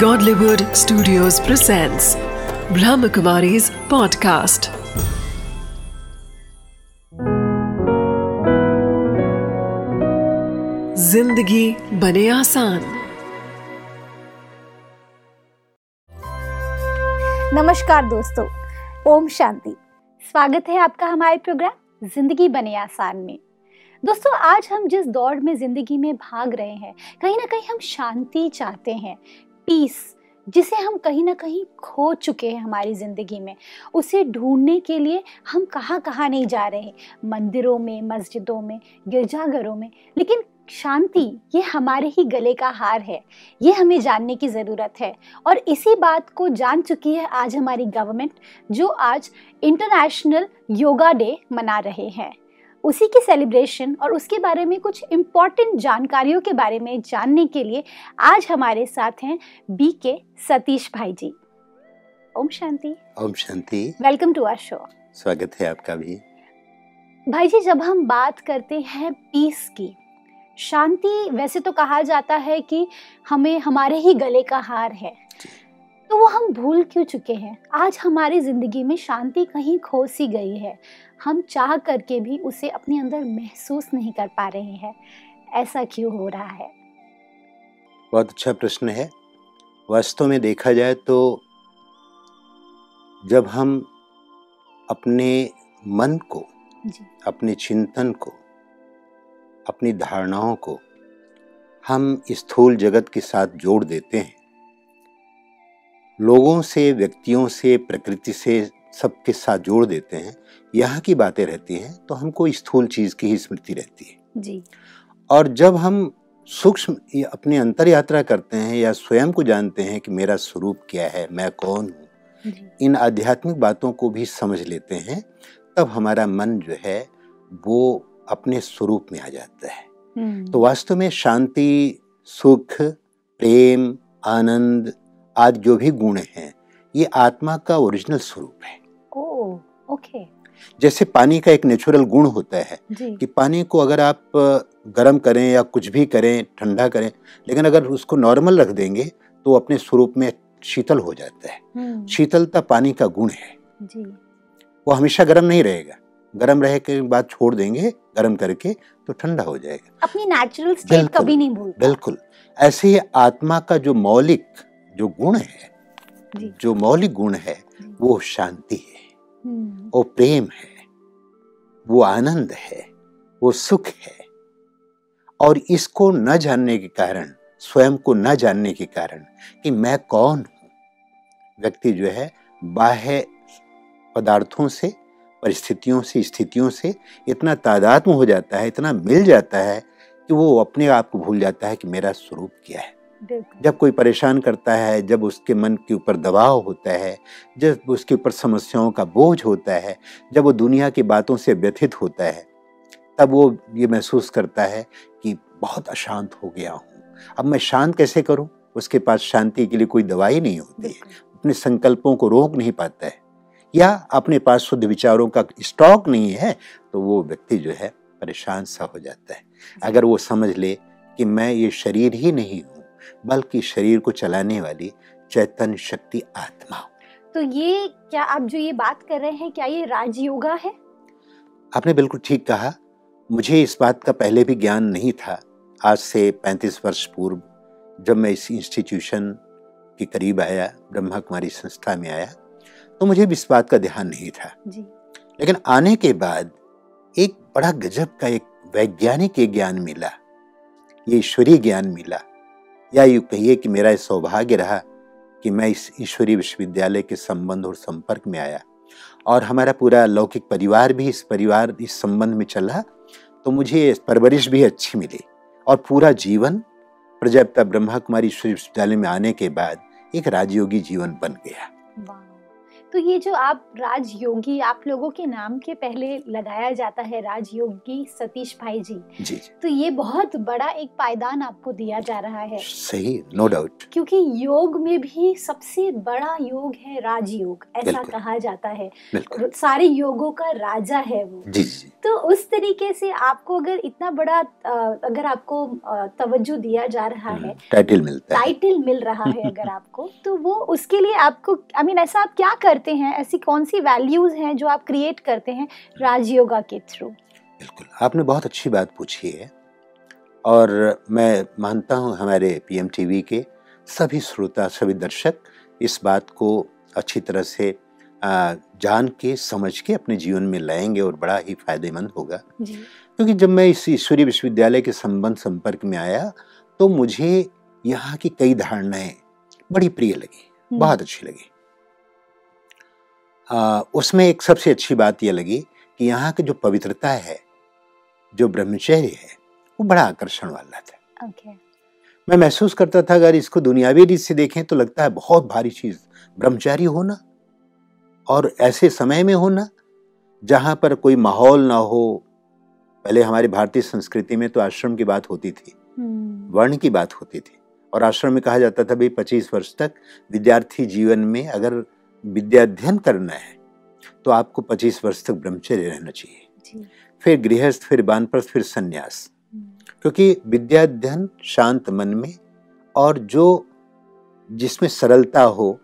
Godlywood Studios presents Brahmakumari's podcast. ज़िंदगी बने आसान। नमस्कार दोस्तों, ओम शांति। स्वागत है आपका हमारे प्रोग्राम ज़िंदगी बने आसान में। दोस्तों, आज हम जिस दौड़ में ज़िंदगी में भाग रहे हैं, कहीं ना कहीं हम शांति चाहते हैं। पीस जिसे हम कहीं ना कहीं खो चुके हैं हमारी ज़िंदगी में, उसे ढूँढने के लिए हम कहाँ कहाँ नहीं जा रहे मंदिरों में, मस्जिदों में, गिरजाघरों में, लेकिन शांति, ये हमारे ही गले का हार है। ये हमें जानने की ज़रूरत है। और इसी बात को जान चुकी है आज हमारी गवर्नमेंट, जो आज इंटरनेशनल योगा डे मना रहे हैं। उसी की सेलिब्रेशन और उसके बारे में कुछ इंपॉर्टेंट जानकारियों के बारे में जानने के लिए आज हमारे साथ हैं बी के सतीश भाई जी ओम शांति। ओम शांति। वेलकम टू आर शो स्वागत है आपका भी। भाई जी जब हम बात करते हैं पीस की शांति वैसे तो कहा जाता है कि हमें हमारे ही गले का हार है। तो वो हम भूल क्यों चुके हैं? आज हमारी ज़िंदगी में शांति कहीं खो सी गई है। हम चाह करके भी उसे अपने अंदर महसूस नहीं कर पा रहे हैं। ऐसा क्यों हो रहा है? बहुत अच्छा प्रश्न है। वास्तव में देखा जाए तो जब हम अपने मन को जी। अपने चिंतन को अपनी धारणाओं को हम स्थूल जगत के साथ जोड़ देते हैं लोगों से व्यक्तियों से प्रकृति से सबके साथ जोड़ देते हैं यहाँ की बातें रहती हैं तो हमको स्थूल चीज़ की ही स्मृति रहती है। जी। और जब हम सूक्ष्म ये अपनी अंतर यात्रा करते हैं या स्वयं को जानते हैं कि मेरा स्वरूप क्या है मैं कौन हूँ इन आध्यात्मिक बातों को भी समझ लेते हैं तब हमारा मन जो है वो अपने स्वरूप में आ जाता है। हम्म, तो वास्तव में शांति सुख प्रेम आनंद आदि जो भी गुण हैं ये आत्मा का ओरिजिनल स्वरूप है। ओ ओके जैसे पानी का एक नेचुरल गुण होता है कि पानी को अगर आप गर्म करें या कुछ भी करें ठंडा करें लेकिन अगर उसको नॉर्मल रख देंगे तो अपने स्वरूप में शीतल हो जाता है। हम्म, शीतलता पानी का गुण है। जी। वो हमेशा गर्म नहीं रहेगा। गर्म रहे के बाद छोड़ देंगे गर्म करके तो ठंडा हो जाएगा। अपनी नेचुरल स्टेट कभी नहीं भूलता। बिल्कुल। ऐसे ही आत्मा का जो मौलिक जो गुण है जी। मौलिक गुण है वो शांति है हम्म, वो प्रेम है वो आनंद है वो सुख है। और इसको न जानने के कारण स्वयं को न जानने के कारण कि मैं कौन हूँ व्यक्ति जो है बाह्य पदार्थों से परिस्थितियों से स्थितियों से इतना तादात्म हो जाता है इतना मिल जाता है कि वो अपने आप को भूल जाता है कि मेरा स्वरूप क्या है। जब कोई परेशान करता है जब उसके मन के ऊपर दबाव होता है जब उसके ऊपर समस्याओं का बोझ होता है जब वो दुनिया की बातों से व्यथित होता है तब वो ये महसूस करता है कि बहुत अशांत हो गया हूँ। अब मैं शांत कैसे करूँ? उसके पास शांति के लिए कोई दवाई नहीं होती है। अपने संकल्पों को रोक नहीं पाता है। या अपने पास शुद्ध विचारों का स्टॉक नहीं है तो वो व्यक्ति जो है परेशान सा हो जाता है। अगर वो समझ ले कि मैं ये शरीर ही नहीं हूँ बल्कि शरीर को चलाने वाली चैतन्य शक्ति आत्मा। तो ये क्या आप जो ये बात कर रहे हैं क्या ये राजयोगा है? आपने बिल्कुल ठीक कहा। मुझे इस बात का पहले भी ज्ञान नहीं था। आज से 35 वर्ष पूर्व जब मैं इस इंस्टीट्यूशन के करीब आया ब्रह्मा कुमारी संस्था में आया तो मुझे भी इस बात का ध्यान नहीं था। जी। लेकिन आने के बाद एक बड़ा गजब का एक वैज्ञानिक ज्ञान मिला। ये ईश्वरीय ज्ञान मिला। या यूँ कहिए कि मेरा यह सौभाग्य रहा कि मैं इस ईश्वरीय विश्वविद्यालय के संबंध और संपर्क में आया और हमारा पूरा लौकिक परिवार भी इस परिवार, इस संबंध में चला तो मुझे परवरिश भी अच्छी मिली और पूरा जीवन प्रजापिता ब्रह्मा कुमारी ईश्वरी विश्वविद्यालय में आने के बाद एक राजयोगी जीवन बन गया। तो ये जो आप राजयोगी आप लोगों के नाम के पहले लगाया जाता है राजयोगी सतीश भाई जी जी तो ये बहुत बड़ा एक पायदान आपको दिया जा रहा है। सही नो डाउट क्योंकि योग में भी सबसे बड़ा योग है राजयोग ऐसा कहा जाता है। सारे योगों का राजा है वो। जी जी तो उस तरीके से आपको अगर इतना बड़ा अगर आपको तवज्जो दिया जा रहा है टाइटल मिलता है। टाइटल मिल रहा है अगर आपको तो वो उसके लिए आपको आई मीन ऐसा आप क्या करते हैं? ऐसी कौन सी वैल्यूज़ हैं जो आप क्रिएट करते हैं राजयोगा के थ्रू बिल्कुल। आपने बहुत अच्छी बात पूछी है और मैं मानता हूँ हमारे पीएम टीवी के सभी श्रोता सभी दर्शक इस बात को अच्छी तरह से जान के समझ के अपने जीवन में लाएँगे और बड़ा ही फ़ायदेमंद होगा। क्योंकि जब मैं इस ईश्वरीय विश्वविद्यालय के संबंध संपर्क में आया तो मुझे यहाँ की कई धारणाएँ बड़ी प्रिय लगी हम्म, बहुत अच्छी लगी। उसमें एक सबसे अच्छी बात यह लगी कि यहाँ की जो पवित्रता है जो ब्रह्मचर्य है वो बड़ा आकर्षण वाला था। ओके मैं महसूस करता था अगर इसको दुनियावी रीत से देखें तो लगता है बहुत भारी चीज़ ब्रह्मचारी होना और ऐसे समय में होना जहाँ पर कोई माहौल ना हो। पहले हमारी भारतीय संस्कृति में तो आश्रम की बात होती थी हम्म, वर्ण की बात होती थी और आश्रम में कहा जाता था भाई पच्चीस वर्ष तक विद्यार्थी जीवन में अगर विद्या अध्ययन करना है तो आपको पच्चीस वर्ष तक ब्रह्मचर्य रहना चाहिए। जी। फिर गृहस्थ फिर वानप्रस्थ फिर संन्यास। हम्म, क्योंकि विद्या अध्ययन शांत मन में और जो जिसमें सरलता हो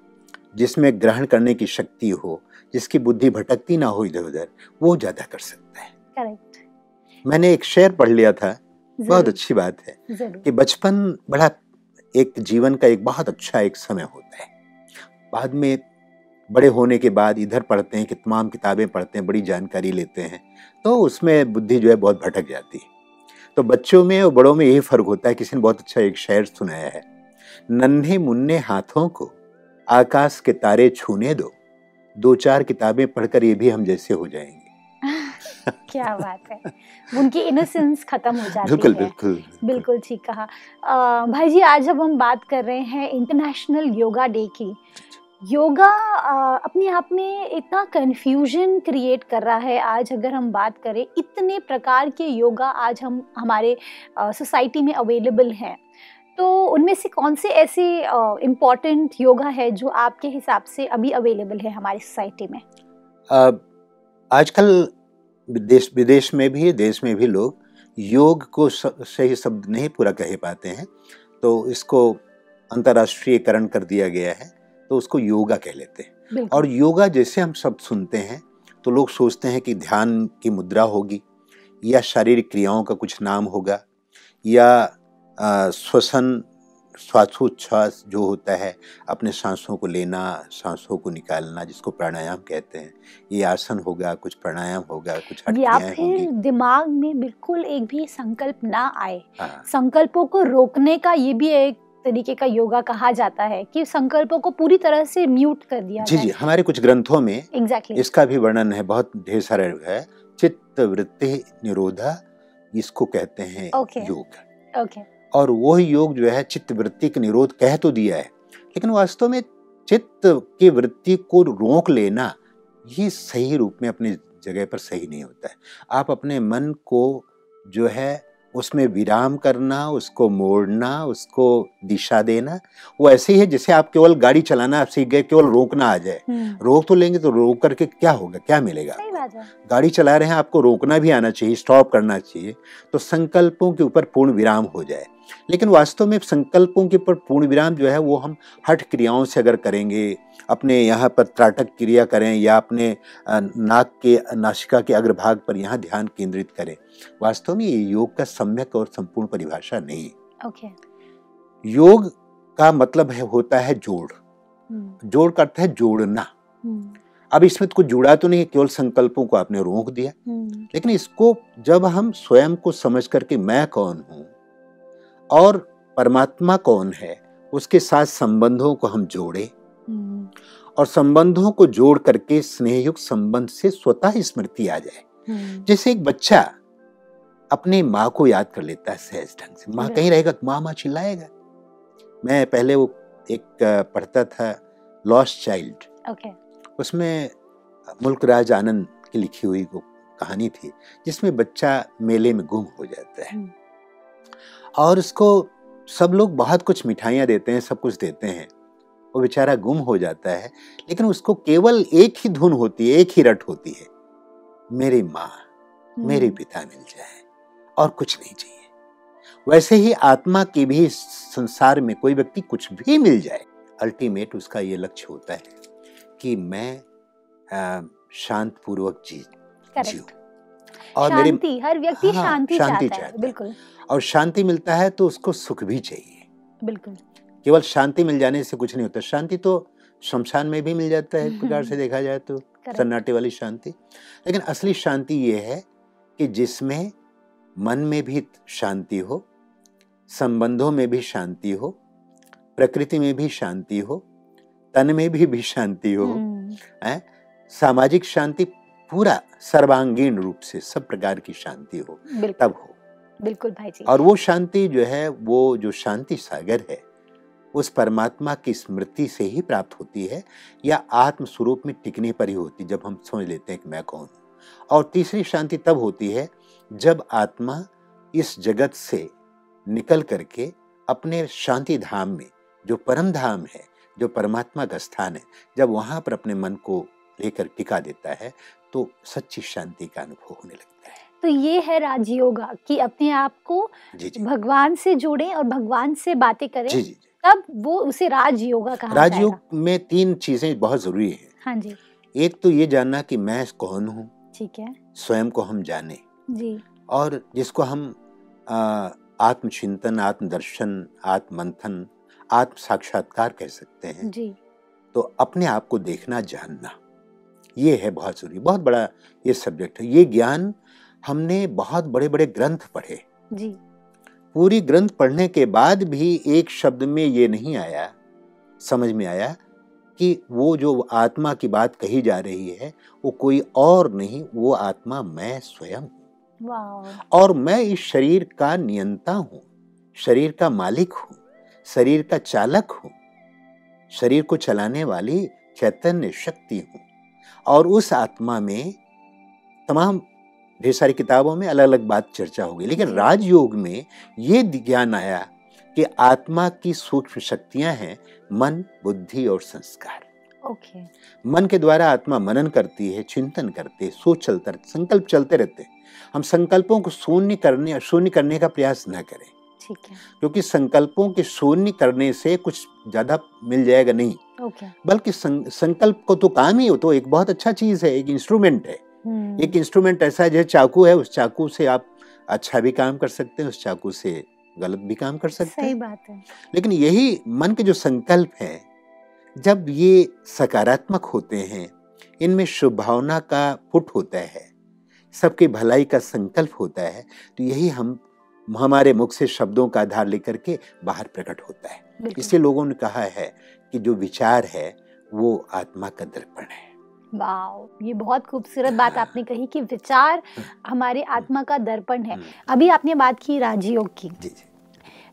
जिसमें ग्रहण करने की शक्ति हो जिसकी बुद्धि भटकती ना हो इधर उधर वो ज़्यादा कर सकता है। करेक्ट। मैंने एक शेर पढ़ लिया था बहुत अच्छी बात है कि बचपन बड़ा एक जीवन का एक बहुत अच्छा एक समय होता है। बाद में बड़े होने के बाद इधर पढ़ते हैं कि तमाम किताबें पढ़ते हैं बड़ी जानकारी लेते हैं तो उसमें बुद्धि जो है बहुत भटक जाती है। तो बच्चों में और बड़ों में यही फ़र्क होता है किसी ने बहुत अच्छा एक शेर सुनाया है नन्हे मुन्ने हाथों को आकाश के तारे छूने दो दो चार किताबें पढ़कर ये भी हम जैसे हो जाएँगे। क्या बात है। उनकी इनोसेंस खत्म हो जाती बिल्कुल है। बिल्कुल बिल्कुल। ठीक कहा। अ, भाई जी आज जब हम बात कर रहे हैं इंटरनेशनल योगा डे की। योगा अपने आप में इतना कंफ्यूजन क्रिएट कर रहा है आज अगर हम बात करें, इतने प्रकार के योगा आज हम, हमारे सोसाइटी में अवेलेबल हैं। तो उनमें से कौन से ऐसे इम्पोर्टेंट योगा है जो आपके हिसाब से अभी अवेलेबल है हमारी सोसाइटी में? आजकल देश, विदेश में भी, देश में भी लोग योग को सही शब्द नहीं पूरा कह पाते हैं। तो इसको अंतर्राष्ट्रीयकरण कर दिया गया है। तो उसको योगा कह लेते हैं। और योगा जैसे हम सब सुनते हैं तो लोग सोचते हैं कि ध्यान की मुद्रा होगी या शारीरिक क्रियाओं का कुछ नाम होगा या श्वसन श्वासोच्छ्वास जो होता है अपने सांसों को लेना सांसों को निकालना जिसको प्राणायाम कहते हैं ये आसन होगा कुछ प्राणायाम होगा कुछ या फिर दिमाग में बिल्कुल एक भी संकल्प ना आए। हाँ, संकल्पों को रोकने का ये भी एक तरीके का योगा कहा जाता है कि संकल्पों को पूरी तरह से म्यूट कर दिया जी जी हमारे कुछ ग्रंथों में एग्जैक्टली इसका भी वर्णन है बहुत ढेर सारे है। चित्त वृत्ति निरोधा इसको कहते हैं Okay. योग। ओके और वो योग जो है चित्त वृत्ति का निरोध कह तो दिया है। लेकिन वास्तव में चित्त की वृत्ति को रोक लेना ये सही रूप में अपनी जगह पर सही नहीं होता है। आप अपने मन को जो है उसमें विराम करना उसको मोड़ना उसको दिशा देना वो ऐसे ही है जैसे आप केवल गाड़ी चलाना आप सीख गए केवल रोकना आ जाए। रोक तो लेंगे तो रोक करके क्या होगा क्या मिलेगा? गाड़ी चला रहे हैं आपको रोकना भी आना चाहिए स्टॉप करना चाहिए तो संकल्पों के ऊपर पूर्ण विराम हो जाए। लेकिन वास्तव में संकल्पों के ऊपर पूर्ण विराम जो है वो हम हठ क्रियाओं से अगर करेंगे अपने यहाँ पर त्राटक क्रिया करें या अपने नाक के नाशिका के अग्रभाग पर यहाँ ध्यान केंद्रित करें वास्तव में ये योग का सम्यक और संपूर्ण परिभाषा नहीं। ओके योग का मतलब है होता है जोड़। हम्म, जोड़ का अर्थ है जोड़ना। हम्म, अब इसमें तो कुछ जुड़ा तो नहीं है केवल संकल्पों को आपने रोक दिया। हम्म, लेकिन इसको जब हम स्वयं को समझ करके मैं कौन हूँ? और परमात्मा कौन है उसके साथ संबंधों को हम जोड़े। हम्म, और संबंधों को जोड़ करके स्नेहयुक्त संबंध से स्वतः स्मृति आ जाए। हम्म, जैसे एक बच्चा अपनी माँ को याद कर लेता है सहज ढंग से। माँ कहीं रहेगा तो माँ माँ चिल्लाएगा। मैं पहले वो एक पढ़ता था लॉस्ट चाइल्ड उसमें मुल्क राज आनंद की लिखी हुई वो कहानी थी जिसमें बच्चा मेले में गुम हो जाता है। हम्म। और उसको सब लोग बहुत कुछ मिठाइयाँ देते हैं सब कुछ देते हैं। वो बेचारा गुम हो जाता है लेकिन उसको केवल एक ही धुन होती है एक ही रट होती है। मेरी माँ मेरे हम्म, पिता मिल जाए और कुछ नहीं चाहिए। वैसे ही आत्मा की भी संसार में कोई व्यक्ति कुछ भी मिल जाए अल्टीमेट उसका ये लक्ष्य होता है कि मैं शांत पूर्वक जी. जीऊं। और मेरे हर व्यक्ति हाँ, शांति शांति चाहता है चाहता है। बिल्कुल। और शांति मिलता है तो उसको सुख भी चाहिए। बिल्कुल। केवल शांति मिल जाने से कुछ नहीं होता। शांति तो शमशान में भी मिल जाता है एक प्रकार से देखा जाए तो सन्नाटे वाली शांति। लेकिन असली शांति ये है कि जिसमें मन में भी शांति हो संबंधों में भी शांति हो प्रकृति में भी शांति हो तन में भी भी शांति हो हम्म, सामाजिक शांति पूरा सर्वांगीण रूप से सब प्रकार की शांति हो तब हो। बिल्कुल भाई जी। और वो शांति जो है वो जो शांति सागर है उस परमात्मा की स्मृति से ही प्राप्त होती है या आत्म स्वरूप में टिकने पर ही होती जब हम समझ लेते हैं कि मैं कौन हूँ। और तीसरी शांति तब होती है जब आत्मा इस जगत से निकल करके अपने शांति धाम में जो परम धाम है जो परमात्मा का स्थान है जब वहाँ पर अपने मन को लेकर टिका देता है तो सच्ची शांति का अनुभव होने लगता है। तो ये है राजयोगा कि अपने आप को जी जी। भगवान से जोड़ें और भगवान से बातें करें जी जी जी। तब वो उसे राजयोगा कहा राजयोग में तीन चीज़ें बहुत ज़रूरी है। हाँ जी। एक तो ये जानना कि मैं कौन हूँ। ठीक है। स्वयं को हम जाने। जी। और जिसको हम आत्मचिंतन आत्मदर्शन आत्ममंथन आत्म साक्षात्कार कह सकते हैं। जी। तो अपने आप को देखना जानना। ये है बहुत ज़रूरी बहुत बड़ा ये सब्जेक्ट है। ये ज्ञान हमने बहुत बड़े बड़े ग्रंथ पढ़े। जी। पूरी ग्रंथ पढ़ने के बाद भी एक शब्द में ये नहीं आया समझ में आया कि वो जो आत्मा की बात कही जा रही है वो कोई और नहीं वो आत्मा मैं स्वयं हूँ। और मैं इस शरीर का नियंता हूँ शरीर का मालिक हूँ शरीर का चालक हूँ शरीर को चलाने वाली चैतन्य शक्ति हूँ। और उस आत्मा में तमाम ढेर सारी किताबों में अलग अलग बात चर्चा होगी लेकिन राजयोग में ये ज्ञान आया कि आत्मा की सूक्ष्म शक्तियाँ हैं मन बुद्धि और संस्कार। ओके। okay. मन के द्वारा आत्मा मनन करती है चिंतन करते सोच चलता संकल्प चलते रहते हम संकल्पों को शून्य करने शून्य करने का प्रयास न करें। ठीक है। क्योंकि संकल्पों के शून्य करने से कुछ ज़्यादा मिल जाएगा नहीं। ओके। बल्कि सं, संकल्प को तो काम ही हो तो एक बहुत अच्छा चीज़ है एक इंस्ट्रूमेंट है। हम्म, एक इंस्ट्रूमेंट ऐसा है जैसे चाकू है उस चाकू से आप अच्छा भी काम कर सकते हैं उस चाकू से गलत भी काम कर सकते सही हैं। बात है। लेकिन यही मन के जो संकल्प है जब ये सकारात्मक होते हैं इनमें शुभ भावना का पुट होता है सबके भलाई का संकल्प होता है तो यही हम हमारे मुख से शब्दों का आधार लेकर के बाहर प्रकट होता है। इसलिए लोगों ने कहा है कि जो विचार है वो आत्मा का दर्पण है। वाह ये बहुत खूबसूरत बात हाँ। आपने कही कि विचार हमारे आत्मा का दर्पण है। हम्म, अभी आपने बात की राजयोग की।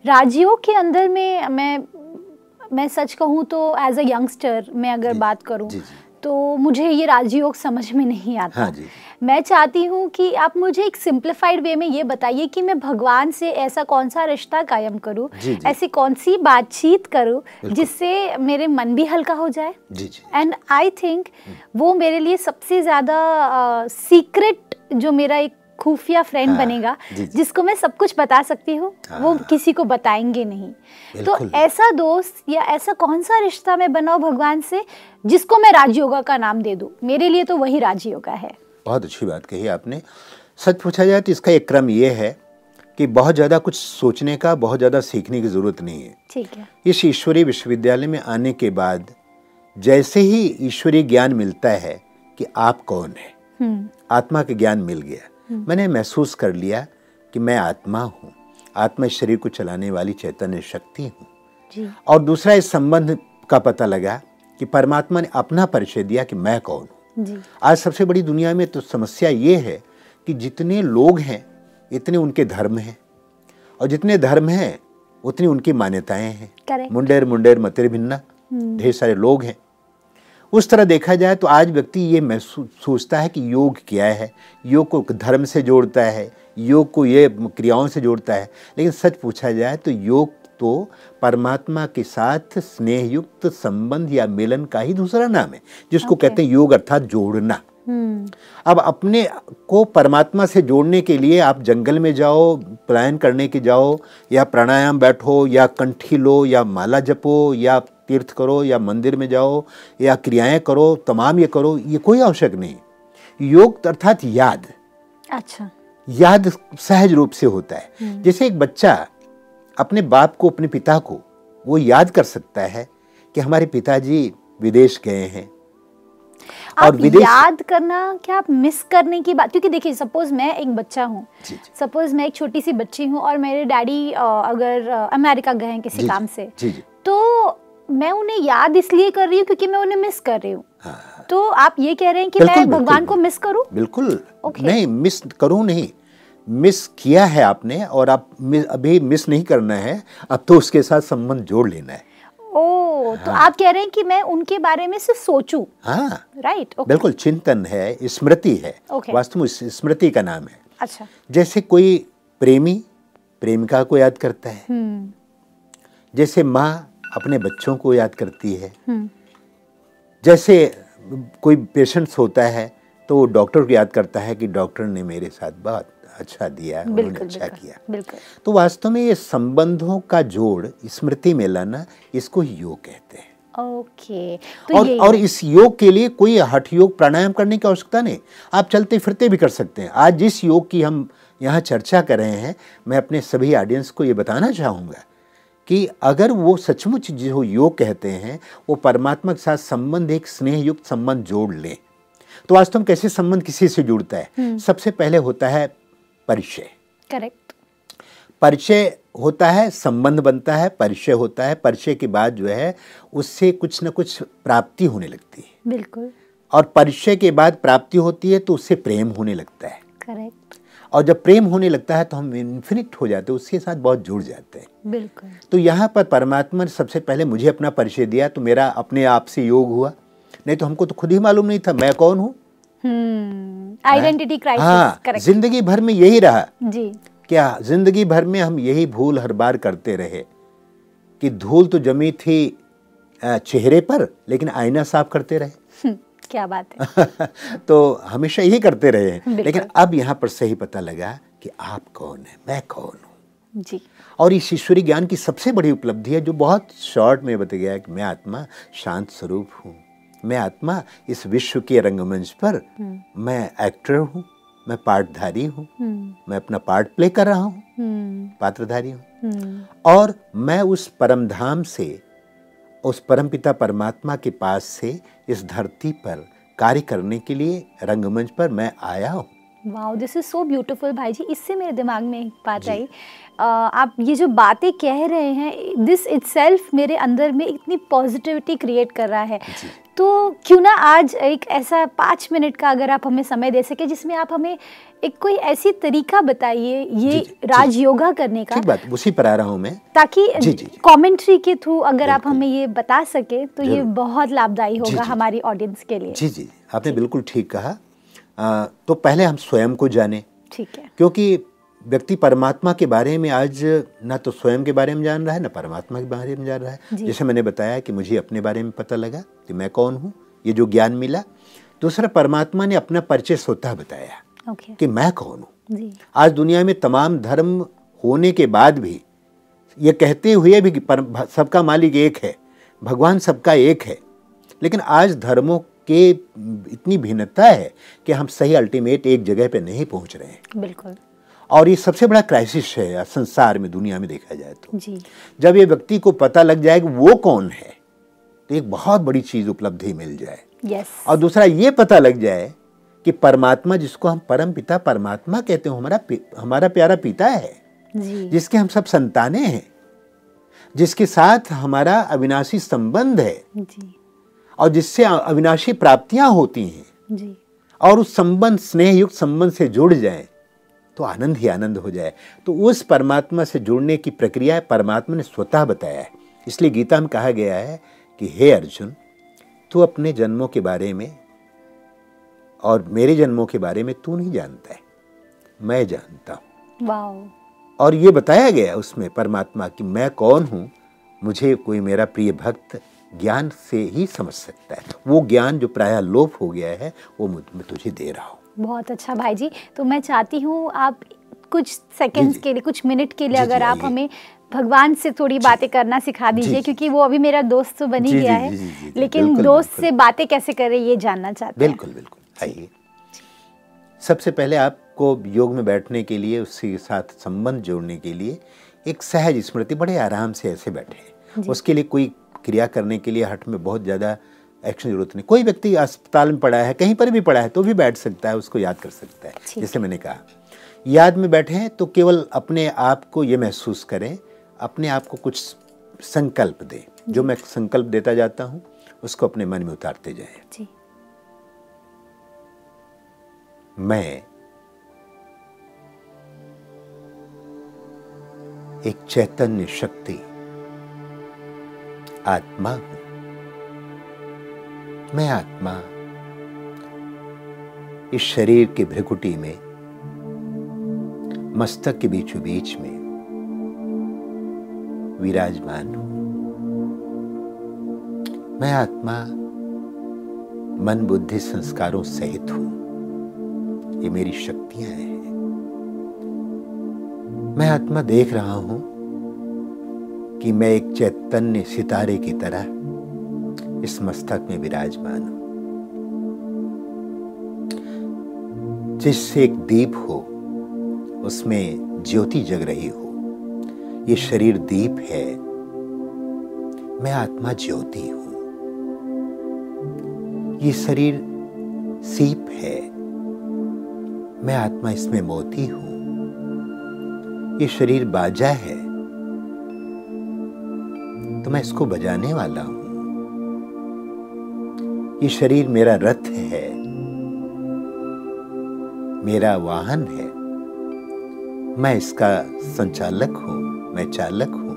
राजयोग के अंदर में मैं मैं सच कहूँ तो एज अ यंगस्टर मैं अगर बात करूँ तो मुझे ये राजयोग समझ में नहीं आता। हाँ जी। मैं चाहती हूँ कि आप मुझे एक सिंप्लीफाइड वे में ये बताइए कि मैं भगवान से ऐसा कौन सा रिश्ता कायम करूँ ऐसी कौन सी बातचीत करूँ जिससे मेरे मन भी हल्का हो जाए। एंड आई थिंक वो मेरे लिए सबसे ज़्यादा सीक्रेट जो मेरा एक खुफिया फ्रेंड हाँ, बनेगा जी, जी। जिसको मैं सब कुछ बता सकती हूँ हाँ, वो। किसी को बताएँगे नहीं। तो ऐसा दोस्त या ऐसा कौन सा रिश्ता मैं बनाऊँ भगवान से जिसको मैं राजयोगा का नाम दे दूँ? मेरे लिए तो वही राजयोगा है। बहुत अच्छी बात कही आपने। सच पूछा जाए तो इसका एक क्रम ये है कि बहुत ज़्यादा कुछ सोचने का बहुत ज़्यादा सीखने की ज़रूरत नहीं है। ठीक है। इस ईश्वरीय विश्वविद्यालय में आने के बाद जैसे ही ईश्वरीय ज्ञान मिलता है कि आप कौन है हम्म। आत्मा का ज्ञान मिल गया। मैंने महसूस कर लिया कि मैं आत्मा हूँ। आत्मा शरीर को चलाने वाली चैतन्य शक्ति हूँ। और दूसरा इस संबंध का पता लगा कि परमात्मा ने अपना परिचय दिया कि मैं कौन हूँ। आज सबसे बड़ी दुनिया में तो समस्या ये है कि जितने लोग हैं इतने उनके धर्म हैं। और जितने धर्म हैं उतनी उनकी मान्यताएँ हैं। मुंडेर मुंडेर मतिर भिन्ना। हम्म। ढेर सारे लोग हैं। उस तरह देखा जाए तो आज व्यक्ति ये महसूस सोचता है कि योग क्या है। योग को धर्म से जोड़ता है योग को ये क्रियाओं से जोड़ता है। लेकिन सच पूछा जाए तो योग तो परमात्मा के साथ स्नेह युक्त संबंध या मिलन का ही दूसरा नाम है जिसको Okay. कहते हैं योग अर्थात जोड़ना। हम्म। अब अपने को परमात्मा से जोड़ने के लिए आप जंगल में जाओ पलायन करने के जाओ या प्राणायाम बैठो या कंठी लो या माला जपो या तीर्थ करो या मंदिर में जाओ या क्रियाएँ करो तमाम ये करो ये कोई आवश्यक नहीं। योग अर्थात याद। अच्छा। याद सहज रूप से होता है। जैसे एक बच्चा अपने बाप को अपने पिता को वो याद कर सकता है कि हमारे पिताजी विदेश गए हैं। और आप याद करना क्या आप मिस करने की बात? क्योंकि देखिए सपोज़ मैं एक बच्चा हूँ। सपोज़ मैं एक छोटी सी बच्ची हूँ और मेरे डैडी अगर अमेरिका गए हैं किसी जी, काम से जी जी। तो मैं उन्हें याद इसलिए कर रही हूँ क्योंकि मैं उन्हें मिस कर रही हूँ। हाँ, तो आप ये कह रहे हैं कि मैं भगवान को मिस करूँ? बिल्कुल। Okay. नहीं मिस करूँ नहीं। मिस किया है आपने और आप अभी मिस नहीं करना है। अब तो उसके साथ संबंध जोड़ लेना है। ओ हाँ। तो आप कह रहे हैं कि मैं उनके बारे में सिर्फ़ सोचूं? हाँ। राइट ओके बिल्कुल चिंतन है स्मृति है। Okay. वास्तव में स्मृति का नाम है। अच्छा। जैसे कोई प्रेमी प्रेमिका को याद करता है। हम्म। जैसे माँ अपने बच्चों को याद करती है। हम्म। जैसे कोई पेशेंट्स होता है तो वो डॉक्टर को याद करता है कि डॉक्टर ने मेरे साथ बहुत अच्छा दिया उन्होंने अच्छा किया। तो वास्तव में ये संबंधों का जोड़ स्मृति में लाना इसको ही योग कहते हैं। ओके तो और और इस योग के लिए कोई हठ योग प्राणायाम करने की आवश्यकता नहीं। आप चलते फिरते भी कर सकते हैं। आज जिस योग की हम यहाँ चर्चा कर रहे हैं मैं अपने सभी ऑडियंस को ये बताना चाहूँगा कि अगर वो सचमुच जो योग कहते हैं वो परमात्मा के साथ संबंध एक स्नेह युक्त संबंध जोड़ लें। तो वास्तव में कैसे संबंध किसी से जुड़ता है? सबसे पहले होता है परिचय। करेक्ट। परिचय होता है संबंध बनता है परिचय होता है। परिचय के बाद जो है उससे कुछ ना कुछ प्राप्ति होने लगती है। बिल्कुल। और परिचय के बाद प्राप्ति होती है तो उससे प्रेम होने लगता है। करेक्ट। और जब प्रेम होने लगता है तो हम इन्फिनिट हो जाते हैं उसके साथ बहुत जुड़ जाते हैं। बिल्कुल। तो यहाँ पर परमात्मा ने सबसे पहले मुझे अपना परिचय दिया तो मेरा अपने आप से योग हुआ। नहीं तो हमको तो खुद ही मालूम नहीं था मैं कौन हूँ? हम्म आइडेंटिटी क्राइसिस हाँ ज़िंदगी भर में यही रहा। जी। क्या ज़िंदगी भर में हम यही भूल हर बार करते रहे? कि धूल तो जमी थी चेहरे पर लेकिन आईना साफ़ करते रहे। हम्म, क्या बात है? तो हमेशा यही करते रहे। हैं लेकिन अब यहाँ पर सही पता लगा कि आप कौन है मैं कौन हूँ। जी। और इस ईश्वरी ज्ञान की सबसे बड़ी उपलब्धि है जो बहुत शॉर्ट में बता गया कि मैं आत्मा शांत स्वरूप हूँ। मैं आत्मा इस विश्व के रंगमंच पर मैं एक्टर हूँ मैं पार्टधारी हूँ हम्म। मैं अपना पार्ट प्ले कर रहा हूँ हम्म। पात्रधारी हूँ। हम्म। और मैं उस परम धाम से उस परमपिता परमात्मा के पास से इस धरती पर कार्य करने के लिए रंगमंच पर मैं आया हूँ। Wow this is so beautiful भाई जी। इससे मेरे दिमाग में एक बात आई। आप ये जो बातें कह रहे हैं दिस इटसेल्फ मेरे अंदर में इतनी पॉजिटिविटी क्रिएट कर रहा है। तो क्यों ना आज एक ऐसा पाँच मिनट का अगर आप हमें समय दे सके जिसमें आप हमें एक कोई ऐसी तरीका बताइए ये। राज योगा करने का। बात उसी पर आ रहा हूँ मैं। ताकि। कमेंट्री के थ्रू अगर आप हमें ये बता सके तो ये बहुत लाभदायी होगा। हमारी ऑडियंस के लिए। जी जी। आपने बिल्कुल ठीक कहा। तो पहले हम स्वयं को जाने। ठीक है। क्योंकि व्यक्ति परमात्मा के बारे में आज ना तो स्वयं के बारे में जान रहा है ना परमात्मा के बारे में जान रहा है। जैसे मैंने बताया कि मुझे अपने बारे में पता लगा कि मैं कौन हूँ ये जो ज्ञान मिला। दूसरा परमात्मा ने अपना परिचय स्वतः बताया कि मैं कौन हूँ। आज दुनिया में तमाम धर्म होने के बाद भी ये कहते हुए भी सबका मालिक एक है भगवान सबका एक है। लेकिन आज धर्मों के इतनी भिन्नता है कि हम सही अल्टीमेट एक जगह पे नहीं पहुँच रहे हैं। बिल्कुल। और ये सबसे बड़ा क्राइसिस है संसार में दुनिया में देखा जाए तो। जी। जब ये व्यक्ति को पता लग जाए कि वो कौन है तो एक बहुत बड़ी चीज़ उपलब्धि मिल जाए। यस और दूसरा ये पता लग जाए कि परमात्मा जिसको हम परम पिता परमात्मा कहते हो हमारा हमारा प्यारा पिता है जी। जिसके हम सब संतानें हैं जिसके साथ हमारा अविनाशी संबंध है। जी। और जिससे अविनाशी प्राप्तियाँ होती हैं। जी। और उस संबंध स्नेह युक्त संबंध से जुड़ जाए तो आनंद ही आनंद हो जाए। तो उस परमात्मा से जुड़ने की प्रक्रिया परमात्मा ने स्वतः बताया है। इसलिए गीता में कहा गया है कि हे अर्जुन तू अपने जन्मों के बारे में और मेरे जन्मों के बारे में तू नहीं जानता है। मैं जानता हूँ। और ये बताया गया उसमें परमात्मा कि मैं कौन हूँ? मुझे कोई मेरा प्रिय भक्त ज्ञान से ही समझ सकता है। वो ज्ञान जो प्राय लोप हो गया है वो मैं तुझे दे रहा हूँ। बहुत अच्छा भाई जी। तो मैं चाहती हूँ आप कुछ सेकंड्स के लिए कुछ मिनट के लिए जी, जी, अगर आप हमें भगवान से थोड़ी बातें करना सिखा दीजिए क्योंकि वो अभी मेरा दोस्त तो बन ही गया है। लेकिन बिल्कुल, दोस्त बिल्कुल। से बातें कैसे करें ये जानना चाहते हैं। बिल्कुल बिल्कुल। आइए। सबसे पहले आपको योग में बैठने के लिए उसके साथ संबंध जोड़ने के लिए एक सहज स्मृति बड़े आराम से ऐसे बैठे। उसके लिए कोई क्रिया करने के लिए हट में बहुत ज़्यादा एक्शन ज़रूरत नहीं। कोई व्यक्ति अस्पताल में पड़ा है कहीं पर भी पड़ा है तो भी बैठ सकता है उसको याद कर सकता है जैसे मैंने कहा। याद में बैठे हैं तो केवल अपने आप को ये महसूस करें अपने आप को कुछ संकल्प दें। जो मैं संकल्प देता जाता हूँ उसको अपने मन में उतारते जाए। मैं एक चैतन्य शक्ति आत्मा हूँ। मैं आत्मा इस शरीर के भ्रिकुटी में, मस्तक के बीचों बीच में विराजमान हूँ। मैं आत्मा, मन बुद्धि संस्कारों सहित हूँ। ये मेरी शक्तियाँ हैं। मैं आत्मा देख रहा हूँ कि मैं एक चैतन्य सितारे की तरह इस मस्तक में विराजमान हूँ। जिससे एक दीप हो, उसमें ज्योति जग रही हो। ये शरीर दीप है। मैं आत्मा ज्योति हूँ। ये शरीर सीप है। मैं आत्मा इसमें मोती हूँ। ये शरीर बाजा है। तो मैं इसको बजाने वाला हूँ। ये शरीर मेरा रथ है। मेरा वाहन है। मैं इसका संचालक हूँ, मैं चालक हूँ।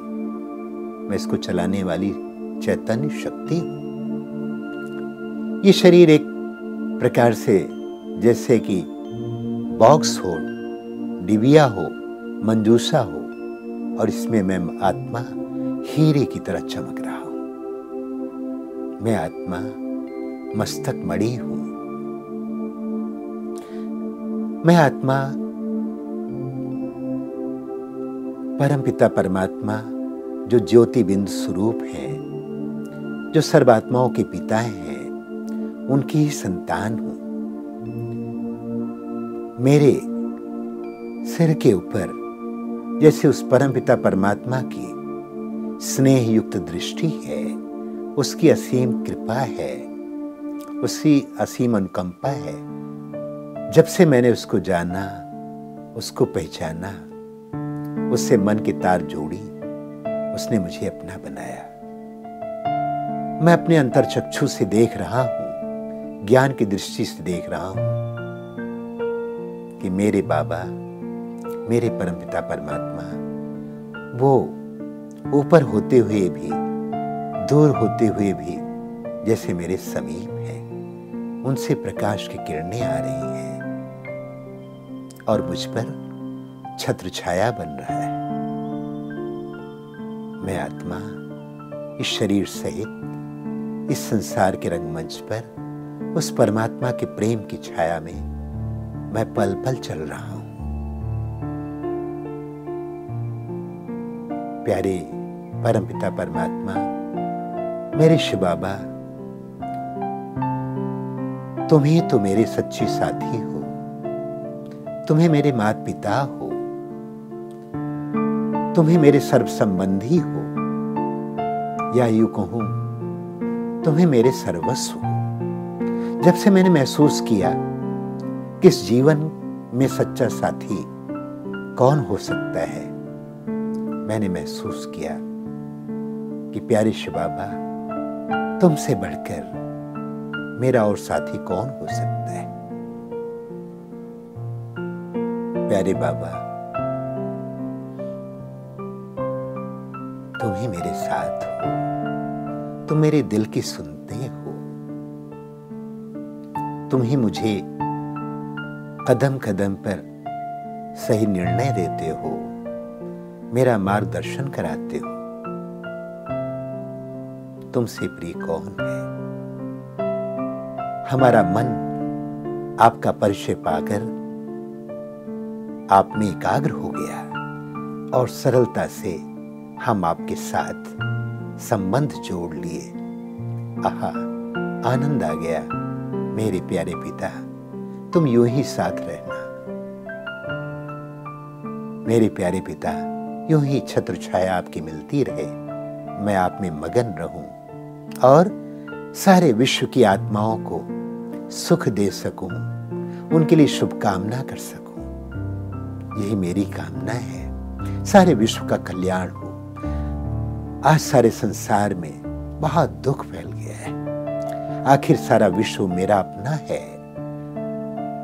मैं इसको चलाने वाली चैतन्य शक्ति हूँ। ये शरीर एक प्रकार से जैसे कि बॉक्स हो, डिबिया हो, मंजूसा हो और इसमें मैं आत्मा हीरे की तरह चमक रहा हूँ। मैं आत्मा मस्तक मणि हूँ। मैं आत्मा परमपिता परमात्मा, जो ज्योति बिंद स्वरूप है, जो सर्वात्माओं के पिता हैं, उनकी ही संतान हूँ। मेरे सिर के ऊपर, जैसे उस परमपिता परमात्मा की स्नेह युक्त दृष्टि है, उसकी असीम कृपा है उसकी असीम अनुकंपा है। जब से मैंने उसको जाना, उसको पहचाना, उससे मन की तार जोड़ी, उसने मुझे अपना बनाया। मैं अपने अंतर चक्षु से देख रहा हूँ, ज्ञान की दृष्टि से देख रहा हूँ कि मेरे बाबा, मेरे परमपिता परमात्मा, वो ऊपर होते हुए भी, दूर होते हुए भी जैसे मेरे समीप हैं, उनसे प्रकाश की किरणें आ रही हैं और मुझ पर छत्र छाया बन रहा है। मैं आत्मा, इस शरीर सहित, इस संसार के रंगमंच पर, उस परमात्मा के प्रेम की छाया में, मैं पल पल चल रहा हूँ। प्यारे परमपिता परमात्मा, मेरे शिव बाबा, तुम्ही तो मेरे सच्चे साथी हो, तुम्हें मेरे माता पिता हो, तुम्हें मेरे सर्व संबंधी हो, या यूँ कहूँ, तुम्हें मेरे सर्वस्व हो। जब से मैंने महसूस किया कि इस जीवन में सच्चा साथी कौन हो सकता है मैंने महसूस किया कि प्यारे शिव बाबा तुमसे बढ़कर मेरा और साथी कौन हो सकता है? प्यारे बाबा, तुम ही मेरे साथ हो। तुम मेरे दिल की सुनते हो। तुम ही मुझे कदम कदम पर सही निर्णय देते हो। मेरा मार्गदर्शन कराते हो। तुमसे प्रिय कौन है? हमारा मन आपका परिचय पाकर आप में एकाग्र हो गया और सरलता से हम आपके साथ संबंध जोड़ लिए। आहा, आनंद आ गया, मेरे प्यारे पिता। तुम यूँ ही साथ रहना। मेरे प्यारे पिता यूँ ही छत्र छाया आपकी मिलती रहे। मैं आप में मगन रहूँ और सारे विश्व की आत्माओं को सुख दे सकूँ, उनके लिए शुभकामना कर सकूँ। यही मेरी कामना है। सारे विश्व का कल्याण हो। आज सारे संसार में बहुत दुख फैल गया है। आखिर सारा विश्व मेरा अपना है।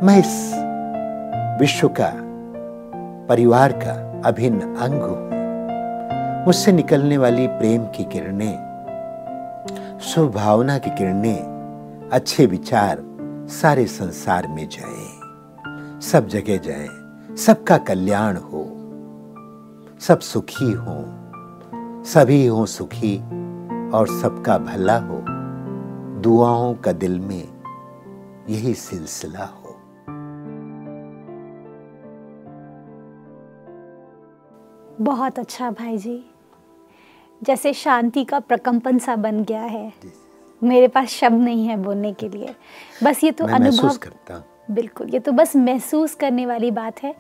मैं इस विश्व का, परिवार का अभिन्न अंग हूँ। मुझसे निकलने वाली प्रेम की किरणें स्वभावना की किरणें, अच्छे विचार सारे संसार में जाए। सब जगह जाए, सबका कल्याण हो। सब सुखी हो, सभी हो सुखी और सबका भला हो। दुआओं का दिल में यही सिलसिला हो। बहुत अच्छा भाई जी। जैसे शांति का प्रकंपन सा बन गया है। मेरे पास शब्द नहीं है बोलने के लिए। बस ये तो अनुभव करता बिल्कुल ये तो बस महसूस करने वाली बात है।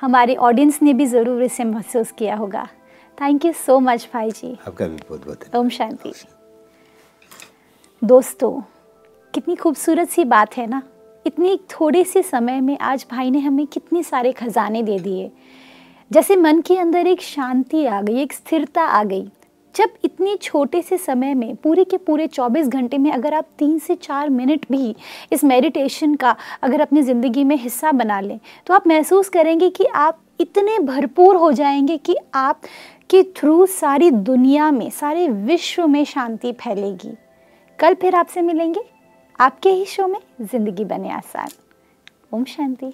हमारे ऑडियंस ने भी ज़रूर इसे महसूस किया होगा। थैंक यू सो मच भाई जी। आपका भी बहुत बहुत ओम शांति। दोस्तों कितनी खूबसूरत सी बात है ना? इतनी थोड़े से समय में आज भाई ने हमें कितने सारे खजाने दे दिए। जैसे मन के अंदर एक शांति आ गई, एक स्थिरता आ गई। जब इतनी छोटे से समय में, पूरे के पूरे 24 घंटे में अगर आप तीन से चार मिनट भी इस मेडिटेशन का अगर अपनी ज़िंदगी में हिस्सा बना लें तो आप महसूस करेंगे कि आप इतने भरपूर हो जाएँगे कि आप के थ्रू सारी दुनिया में, सारे विश्व में शांति फैलेगी। कल फिर आपसे मिलेंगे। आपके ही शो में ज़िंदगी बने आसान। ओम शांति।